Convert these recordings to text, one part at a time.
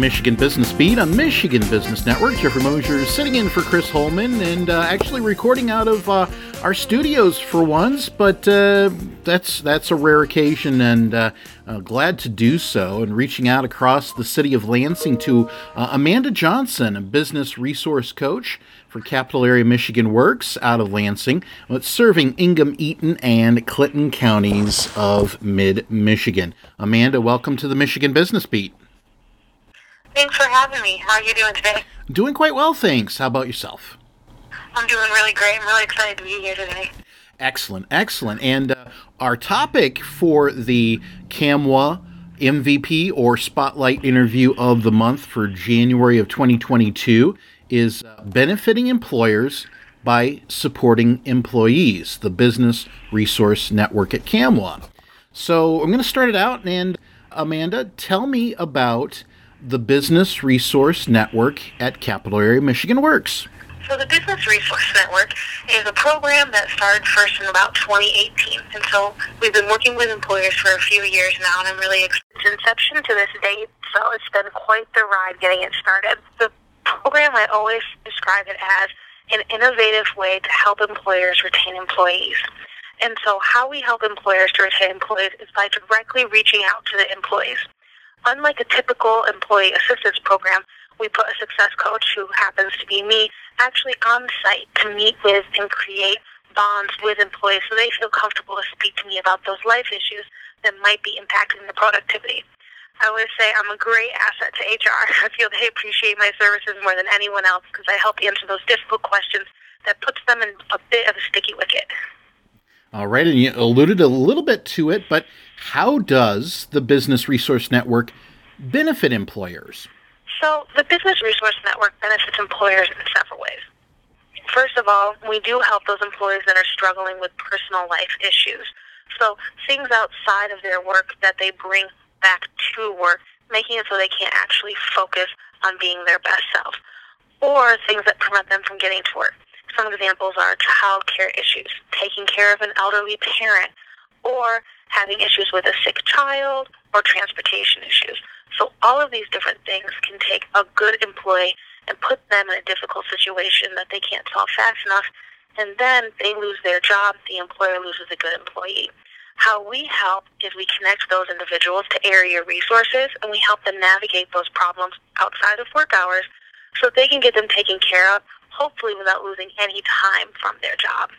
Michigan Business Beat on Michigan Business Network. Jeffrey Mosier sitting in for Chris Holman and uh, actually recording out of uh, our studios for once, but uh, that's that's a rare occasion and uh, uh, glad to do so. And reaching out across the city of Lansing to uh, Amanda Johnson, a business resource coach for Capital Area Michigan Works out of Lansing, but serving Ingham, Eaton, and Clinton counties of mid Michigan. Amanda, welcome to the Michigan Business Beat. Thanks for having me. How are you doing today? Doing quite well, thanks. How about yourself? I'm doing really great. I'm really excited to be here today. Excellent, excellent. And uh, our topic for the CAMWA MVP or Spotlight Interview of the Month for January of 2022 is uh, benefiting employers by supporting employees, the Business Resource Network at CAMWA. So I'm going to start it out, and Amanda, tell me about the Business Resource Network at Capital Area Michigan Works. So the Business Resource Network is a program that started first in about 2018. And so we've been working with employers for a few years now, and I'm really excited. Inception to this date, so it's been quite the ride getting it started. The program, I always describe it as an innovative way to help employers retain employees. And so how we help employers to retain employees is by directly reaching out to the employees. Unlike a typical employee assistance program, we put a success coach who happens to be me actually on site to meet with and create bonds with employees so they feel comfortable to speak to me about those life issues that might be impacting their productivity. I always say I'm a great asset to HR. I feel they appreciate my services more than anyone else because I help answer those difficult questions that puts them in a bit of a sticky wicket. All right, and you alluded a little bit to it, but how does the Business Resource Network benefit employers? So, the Business Resource Network benefits employers in several ways. First of all, we do help those employees that are struggling with personal life issues. So, things outside of their work that they bring back to work, making it so they can't actually focus on being their best self, or things that prevent them from getting to work. Some examples are child care issues, taking care of an elderly parent, or having issues with a sick child, or transportation issues. So all of these different things can take a good employee and put them in a difficult situation that they can't solve fast enough, and then they lose their job, the employer loses a good employee. How we help is we connect those individuals to area resources and we help them navigate those problems outside of work hours so they can get them taken care of hopefully without losing any time from their job.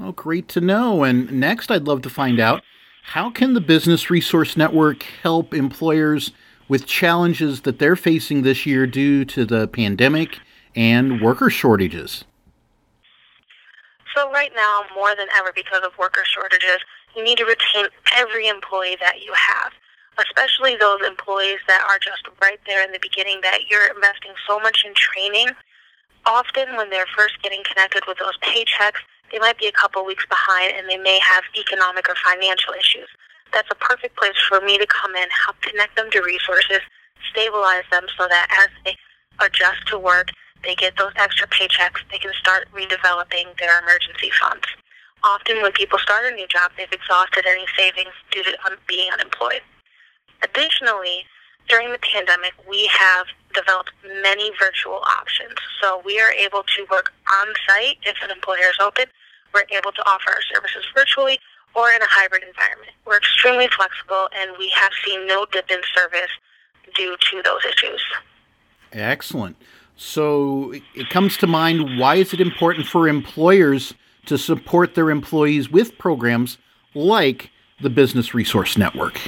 Oh, great to know. And next, I'd love to find out how can the Business Resource Network help employers with challenges that they're facing this year due to the pandemic and worker shortages? So, right now, more than ever, because of worker shortages, you need to retain every employee that you have, especially those employees that are just right there in the beginning that you're investing so much in training often when they're first getting connected with those paychecks, they might be a couple weeks behind and they may have economic or financial issues. That's a perfect place for me to come in, help connect them to resources, stabilize them so that as they adjust to work, they get those extra paychecks, they can start redeveloping their emergency funds. Often when people start a new job, they've exhausted any savings due to um, being unemployed. Additionally, during the pandemic, we have developed many virtual options. So we are able to work on site if an employer is open. We're able to offer our services virtually or in a hybrid environment. We're extremely flexible and we have seen no dip in service due to those issues. Excellent. So it comes to mind why is it important for employers to support their employees with programs like the Business Resource Network?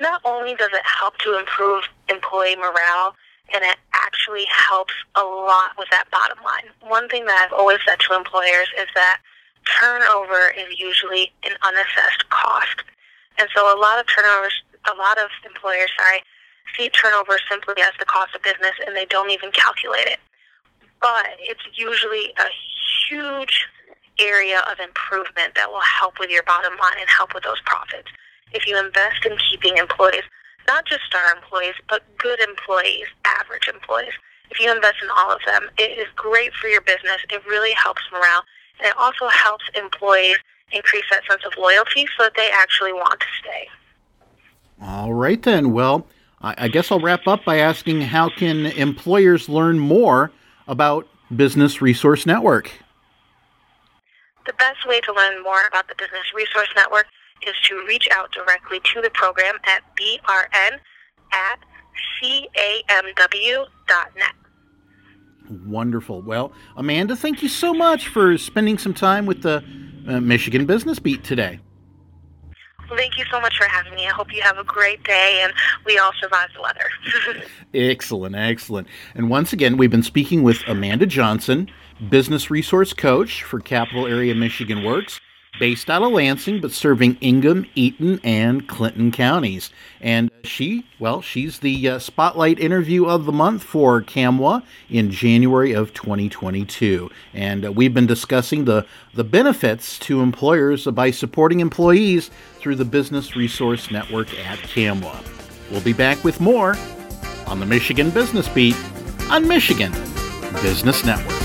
Not only does it help to improve employee morale, and it actually helps a lot with that bottom line. One thing that I've always said to employers is that turnover is usually an unassessed cost. And so a lot of turnovers, a lot of employers, sorry, see turnover simply as the cost of business and they don't even calculate it. But it's usually a huge area of improvement that will help with your bottom line and help with those profits. If you invest in keeping employees not just star employees, but good employees, employees. If you invest in all of them, it is great for your business. It really helps morale. And it also helps employees increase that sense of loyalty so that they actually want to stay. All right, then. Well, I, I guess I'll wrap up by asking how can employers learn more about Business Resource Network? The best way to learn more about the Business Resource Network is to reach out directly to the program at brn at camw.net. Wonderful. Well, Amanda, thank you so much for spending some time with the uh, Michigan Business Beat today. Well, thank you so much for having me. I hope you have a great day and we all survive the weather. excellent, excellent. And once again, we've been speaking with Amanda Johnson, business resource coach for Capital Area Michigan Works based out of Lansing, but serving Ingham, Eaton, and Clinton counties. And she, well, she's the uh, spotlight interview of the month for CAMWA in January of 2022. And uh, we've been discussing the, the benefits to employers by supporting employees through the Business Resource Network at CAMWA. We'll be back with more on the Michigan Business Beat on Michigan Business Network.